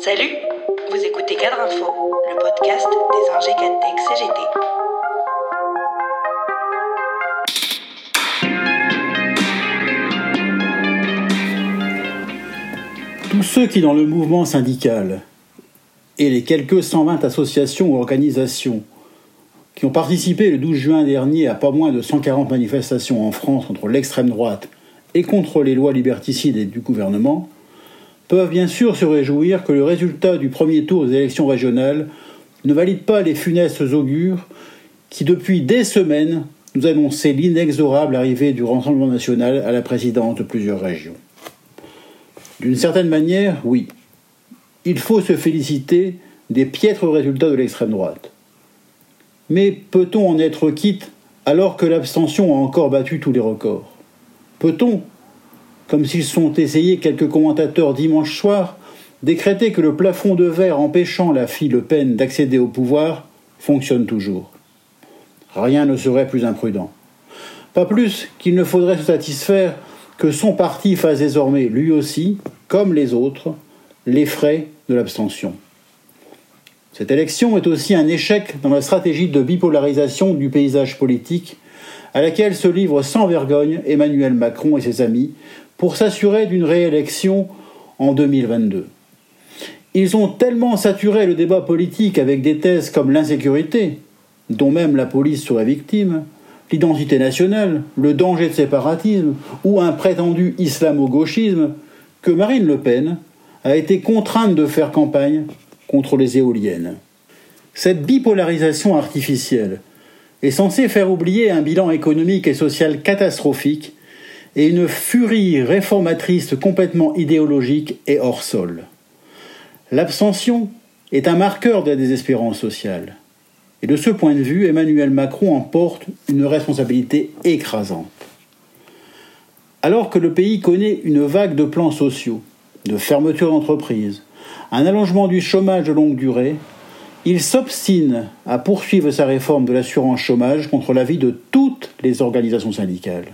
Salut, vous écoutez Cadre Info, le podcast des ingé CGT. Tous ceux qui, dans le mouvement syndical et les quelques 120 associations ou organisations qui ont participé le 12 juin dernier à pas moins de 140 manifestations en France contre l'extrême droite et contre les lois liberticides du gouvernement, peuvent bien sûr se réjouir que le résultat du premier tour des élections régionales ne valide pas les funestes augures qui, depuis des semaines, nous annonçaient l'inexorable arrivée du Rassemblement national à la présidence de plusieurs régions. D'une certaine manière, oui, il faut se féliciter des piètres résultats de l'extrême droite. Mais peut-on en être quitte alors que l'abstention a encore battu tous les records? Peut-on, comme s'ils sont essayés quelques commentateurs dimanche soir, décréter que le plafond de verre empêchant la fille Le Pen d'accéder au pouvoir fonctionne toujours Rien ne serait plus imprudent. Pas plus qu'il ne faudrait se satisfaire que son parti fasse désormais, lui aussi, comme les autres, les frais de l'abstention. Cette élection est aussi un échec dans la stratégie de bipolarisation du paysage politique à laquelle se livrent sans vergogne Emmanuel Macron et ses amis pour s'assurer d'une réélection en 2022. Ils ont tellement saturé le débat politique avec des thèses comme l'insécurité, dont même la police serait victime, l'identité nationale, le danger de séparatisme ou un prétendu islamo-gauchisme, que Marine Le Pen a été contrainte de faire campagne contre les éoliennes. Cette bipolarisation artificielle est censée faire oublier un bilan économique et social catastrophique et une furie réformatrice complètement idéologique et hors sol. L'abstention est un marqueur de la désespérance sociale. Et de ce point de vue, Emmanuel Macron en porte une responsabilité écrasante. Alors que le pays connaît une vague de plans sociaux, de fermeture d'entreprises, un allongement du chômage de longue durée, il s'obstine à poursuivre sa réforme de l'assurance chômage contre l'avis de toutes les organisations syndicales.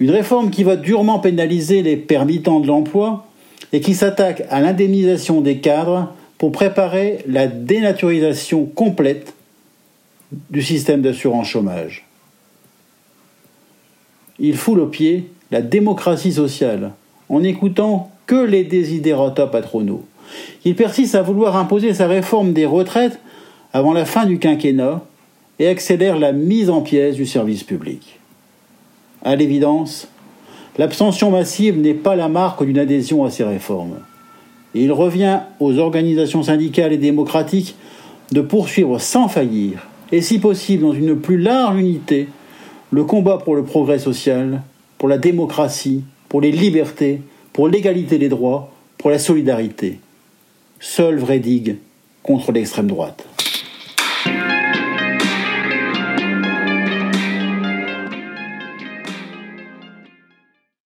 Une réforme qui va durement pénaliser les permittants de l'emploi et qui s'attaque à l'indemnisation des cadres pour préparer la dénaturisation complète du système d'assurance chômage. Il foule au pied la démocratie sociale en écoutant que les désidérata patronaux. Il persiste à vouloir imposer sa réforme des retraites avant la fin du quinquennat et accélère la mise en pièces du service public. À l'évidence, l'abstention massive n'est pas la marque d'une adhésion à ces réformes. Il revient aux organisations syndicales et démocratiques de poursuivre sans faillir, et si possible dans une plus large unité, le combat pour le progrès social, pour la démocratie, pour les libertés, pour l'égalité des droits, pour la solidarité. Seule vraie digue contre l'extrême droite.